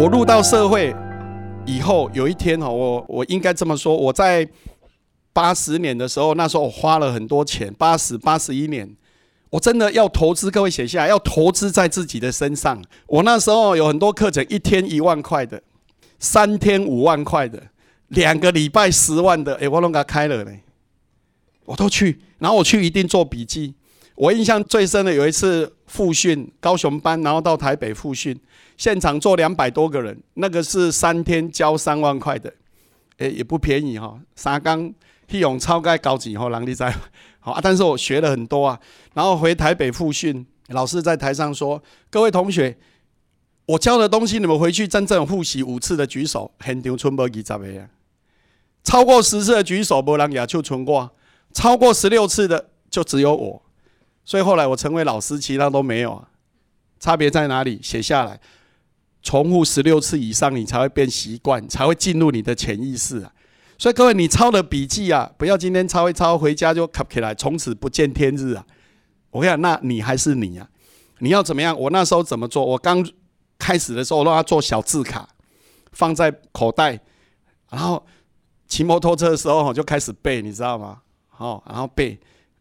我入到社会以后，有一天哈，我我应该这么说，我在八十年的时候，那时候我花了很多钱，八十八十一年，我真的要投资，各位写下来，要投资在自己的身上。我那时候有很多课程，一天一万块的，三天五万块的，两个礼拜十万的，哎，我都给他开了嘞，我都去，然后我去一定做笔记。我印象最深的有一次复训高雄班，然后到台北复训，现场坐两百多个人，那个是三天交三万块的，诶，也不便宜哈。三缸费用超该高级哈，人你在好啊，但是我学了很多啊。然后回台北复训，老师在台上说：“各位同学，我教的东西你们回去真正复习五次的举手，很丢春波几十个啊。超过十次的举手，无人也就存过；超过十六次的，就只有我。”所以后来我成为老师，其他都没有啊。差别在哪里？写下来，重复十六次以上，你才会变习惯，才会进入你的潜意识啊。所以各位，你抄的笔记啊，不要今天抄一抄，回家就卡起来，从此不见天日啊。我跟你讲，那你还是你啊。你要怎么样？我那时候怎么做？我刚开始的时候，我让他做小字卡，放在口袋，然后骑摩托车的时候就开始背，你知道吗？好，然后背。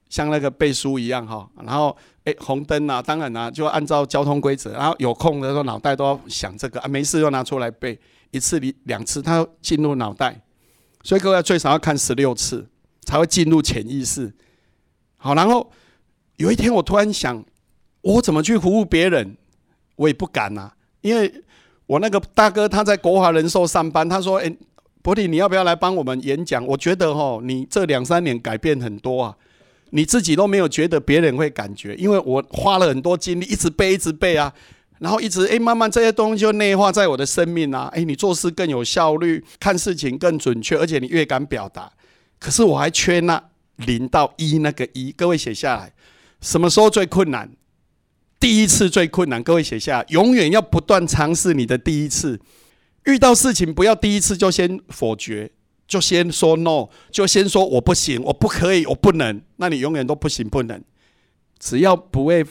像那个背书一样哈，然后诶红灯啊，当然啦，就按照交通规则。然后有空的时候脑袋都要想这个啊，没事就拿出来背一次、两两次，它进入脑袋。所以各位最少要看十六次才会进入潜意识。好，然后有一天我突然想，我怎么去服务别人？我也不敢呐，因为我那个大哥他在国华人寿上班，他说：“诶，伯弟，你要不要来帮我们演讲？”我觉得哈，你这两三年改变很多啊。你自己都没有觉得别人会感觉，因为我花了很多精力，一直背，一直背啊，然后一直诶，慢慢这些东西就内化在我的生命啊，诶，你做事更有效率，看事情更准确，而且你越敢表达。可是我还缺那零到一那个一，各位写下来，什么时候最困难？第一次最困难，各位写下，永远要不断尝试你的第一次。遇到事情不要第一次就先否决。就先说 no，就先说我不行，我不可以，我不能。那你永远都不行不能。只要不会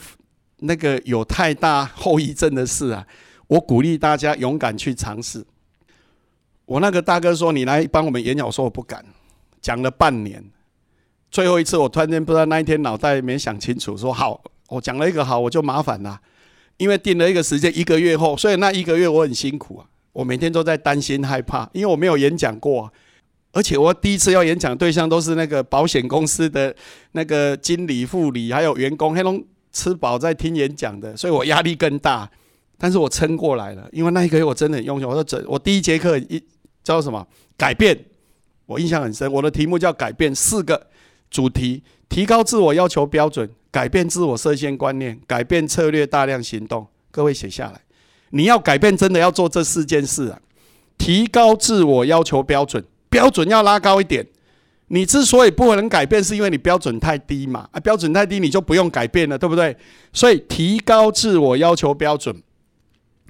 那个有太大后遗症的事啊，我鼓励大家勇敢去尝试。我那个大哥说：“你来帮我们演讲。”我说：“我不敢。”讲了半年，最后一次我突然间不知道那一天脑袋没想清楚，说：“好，我讲了一个好，我就麻烦了，因为定了一个时间，一个月后，所以那一个月我很辛苦啊，我每天都在担心害怕，因为我没有演讲过。”啊而且我第一次要演讲对象都是那个保险公司的那个经理、副理，还有员工，黑龙吃饱在听演讲的，所以我压力更大。但是我撑过来了，因为那一个月我真的很用心。我说整，我第一节课一叫什么？改变，我印象很深。我的题目叫改变，四个主题：提高自我要求标准，改变自我设限观念，改变策略，大量行动。各位写下来，你要改变，真的要做这四件事啊！提高自我要求标准。标准要拉高一点。你之所以不能改变，是因为你标准太低嘛？啊，标准太低，你就不用改变了，对不对？所以提高自我要求标准，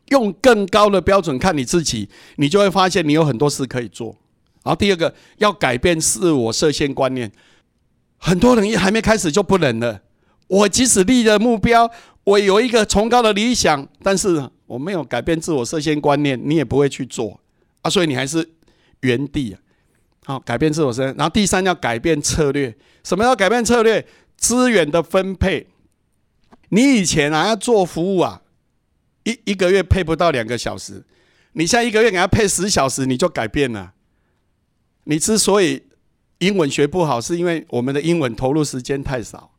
用更高的标准看你自己，你就会发现你有很多事可以做。然后第二个，要改变自我设限观念。很多人一还没开始就不能了。我即使立了目标，我有一个崇高的理想，但是我没有改变自我设限观念，你也不会去做啊。所以你还是。原地，好改变自我身份，然后第三要改变策略。什么叫改变策略？资源的分配。你以前啊要做服务啊，一一个月配不到两个小时，你现在一个月给他配十小时，你就改变了。你之所以英文学不好，是因为我们的英文投入时间太少。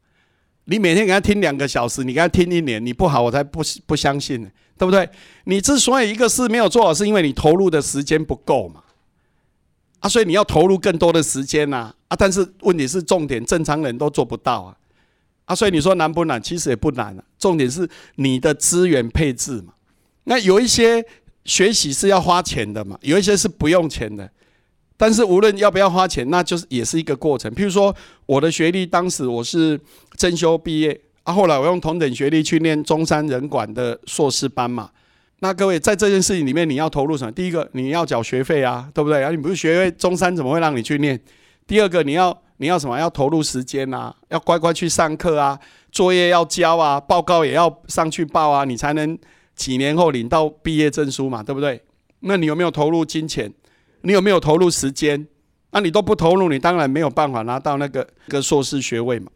你每天给他听两个小时，你给他听一年，你不好，我才不不相信，对不对？你之所以一个事没有做好，是因为你投入的时间不够嘛。啊，所以你要投入更多的时间呐，啊，但是问题是重点，正常人都做不到啊，啊，所以你说难不难？其实也不难啊，重点是你的资源配置嘛。那有一些学习是要花钱的嘛，有一些是不用钱的，但是无论要不要花钱，那就是也是一个过程。譬如说我的学历，当时我是正修毕业，啊，后来我用同等学历去念中山人管的硕士班嘛。那各位在这件事情里面，你要投入什么？第一个，你要缴学费啊，对不对？啊，你不是学费，中山怎么会让你去念？第二个，你要你要什么？要投入时间啊，要乖乖去上课啊，作业要交啊，报告也要上去报啊，你才能几年后领到毕业证书嘛，对不对？那你有没有投入金钱？你有没有投入时间？那你都不投入，你当然没有办法拿到那个个硕士学位嘛。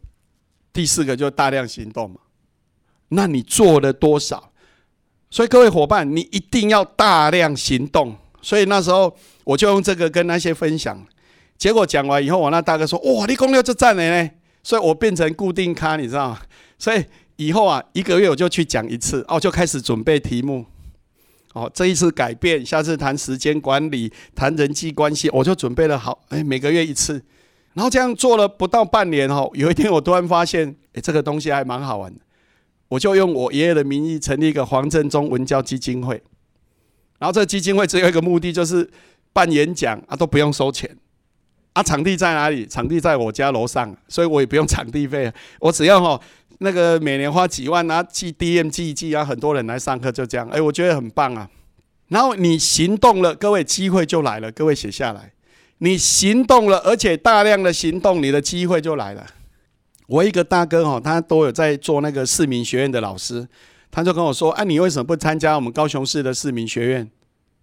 第四个就大量行动嘛。那你做了多少？所以各位伙伴，你一定要大量行动。所以那时候我就用这个跟那些分享。结果讲完以后，我那大哥说：“哇，你攻略就赞了呢。”所以我变成固定咖，你知道吗？所以以后啊，一个月我就去讲一次，哦，就开始准备题目。哦，这一次改变，下次谈时间管理，谈人际关系，我就准备了好，哎，每个月一次，然后这样做了不到半年哦，有一天我突然发现，哎，这个东西还蛮好玩的，我就用我爷爷的名义成立一个黄振中文教基金会，然后这基金会只有一个目的，就是办演讲啊，都不用收钱，啊，场地在哪里？场地在我家楼上，所以我也不用场地费，我只要哈。那个每年花几万啊，寄 DM 寄一寄啊，很多人来上课，就这样。哎，我觉得很棒啊。然后你行动了，各位机会就来了。各位写下来，你行动了，而且大量的行动，你的机会就来了。我一个大哥哈，他都有在做那个市民学院的老师，他就跟我说：“哎，你为什么不参加我们高雄市的市民学院？”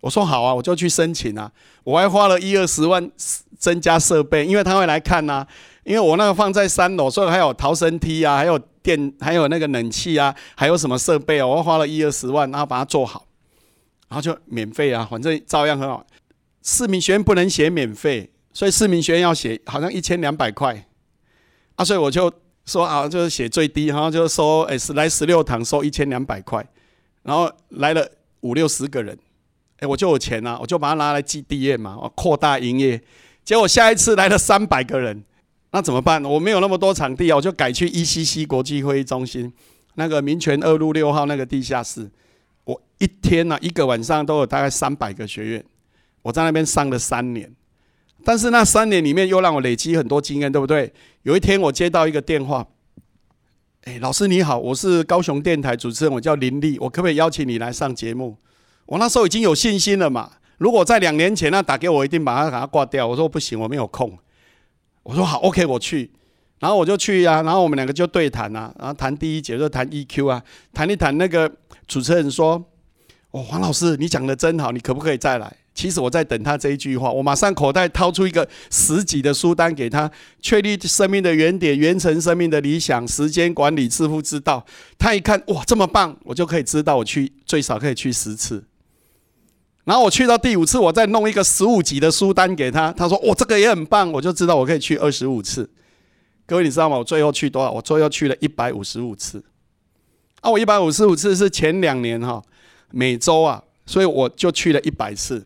我说：“好啊，我就去申请啊。”我还花了一二十万增加设备，因为他会来看呐。因为我那个放在三楼，所以还有逃生梯啊，还有。电还有那个冷气啊，还有什么设备哦？我花了一二十万，然后把它做好，然后就免费啊，反正照样很好。市民学院不能写免费，所以市民学院要写好像一千两百块啊，所以我就说啊，就是写最低，然后就说哎，是来十六堂收一千两百块，然后来了五六十个人，哎，我就有钱啊，我就把它拿来寄地业嘛，我扩大营业。结果下一次来了三百个人。那怎么办？我没有那么多场地啊，我就改去 ECC 国际会议中心，那个民权二路六号那个地下室。我一天呢，一个晚上都有大概三百个学员，我在那边上了三年。但是那三年里面又让我累积很多经验，对不对？有一天我接到一个电话，哎，老师你好，我是高雄电台主持人，我叫林立，我可不可以邀请你来上节目？我那时候已经有信心了嘛。如果在两年前那打给我，一定把他把他挂掉。我说不行，我没有空。我说好，OK，我去，然后我就去呀，然后我们两个就对谈啊，然后谈第一节就谈 EQ 啊，谈一谈那个主持人说：“哦，黄老师，你讲的真好，你可不可以再来？”其实我在等他这一句话，我马上口袋掏出一个十几的书单给他，确立生命的原点，完成生命的理想，时间管理，致富之道。他一看，哇，这么棒，我就可以知道我去最少可以去十次。然后我去到第五次，我再弄一个十五级的书单给他。他说：“我这个也很棒。”我就知道我可以去二十五次。各位，你知道吗？我最后去多少？我最后去了一百五十五次。啊，我一百五十五次是前两年哈，每周啊，所以我就去了一百次。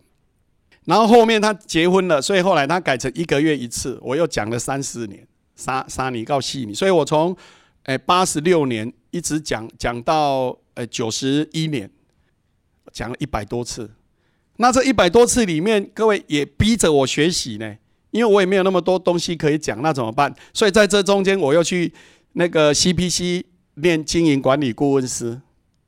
然后后面他结婚了，所以后来他改成一个月一次。我又讲了三四年，杀杀你告细你，所以我从诶八十六年一直讲讲到呃九十一年，讲了一百多次。那这一百多次里面，各位也逼着我学习呢，因为我也没有那么多东西可以讲，那怎么办？所以在这中间，我又去那个 CPC 练经营管理顾问师，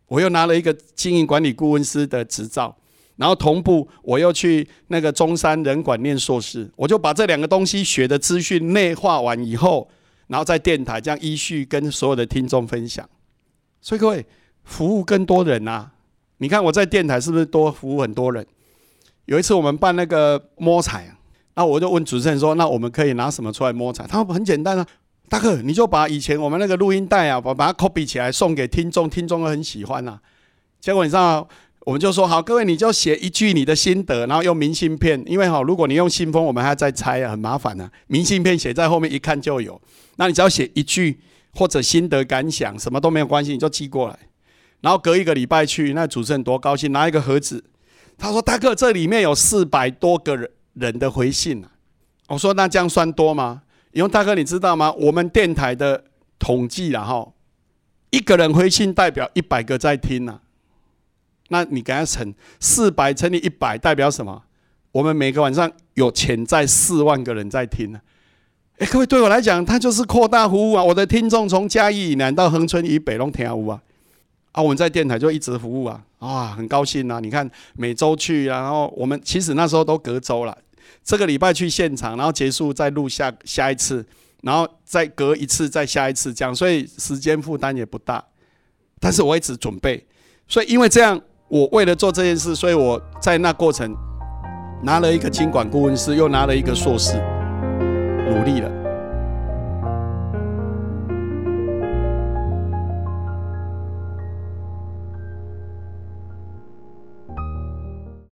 我又拿了一个经营管理顾问师的执照，然后同步我又去那个中山人管念硕士，我就把这两个东西学的资讯内化完以后，然后在电台这样依序跟所有的听众分享。所以各位服务更多人啊！你看我在电台是不是多服务很多人？有一次我们办那个摸彩，那我就问主持人说：“那我们可以拿什么出来摸彩？”他说：“很简单啊，大哥，你就把以前我们那个录音带啊，把把它 copy 起来送给听众，听众都很喜欢呐。”结果你知道，我们就说：“好，各位你就写一句你的心得，然后用明信片，因为哈，如果你用信封，我们还要再拆啊，很麻烦啊。明信片写在后面，一看就有。那你只要写一句或者心得感想，什么都没有关系，你就寄过来。然后隔一个礼拜去，那主持人多高兴，拿一个盒子。”他说：“大哥，这里面有四百多个人人的回信啊！”我说：“那这样算多吗？”因为大哥，你知道吗？我们电台的统计然后一个人回信代表一百个在听啊。那你给他乘四百乘以一百，代表什么？我们每个晚上有潜在四万个人在听呢。哎，各位，对我来讲，他就是扩大服务啊！我的听众从嘉义以南到恒春以北都听有啊。啊，我们在电台就一直服务啊，啊，很高兴啊！你看每周去，然后我们其实那时候都隔周了，这个礼拜去现场，然后结束再录下下一次，然后再隔一次再下一次这样，所以时间负担也不大。但是我一直准备，所以因为这样，我为了做这件事，所以我在那过程拿了一个经管顾问师，又拿了一个硕士，努力了。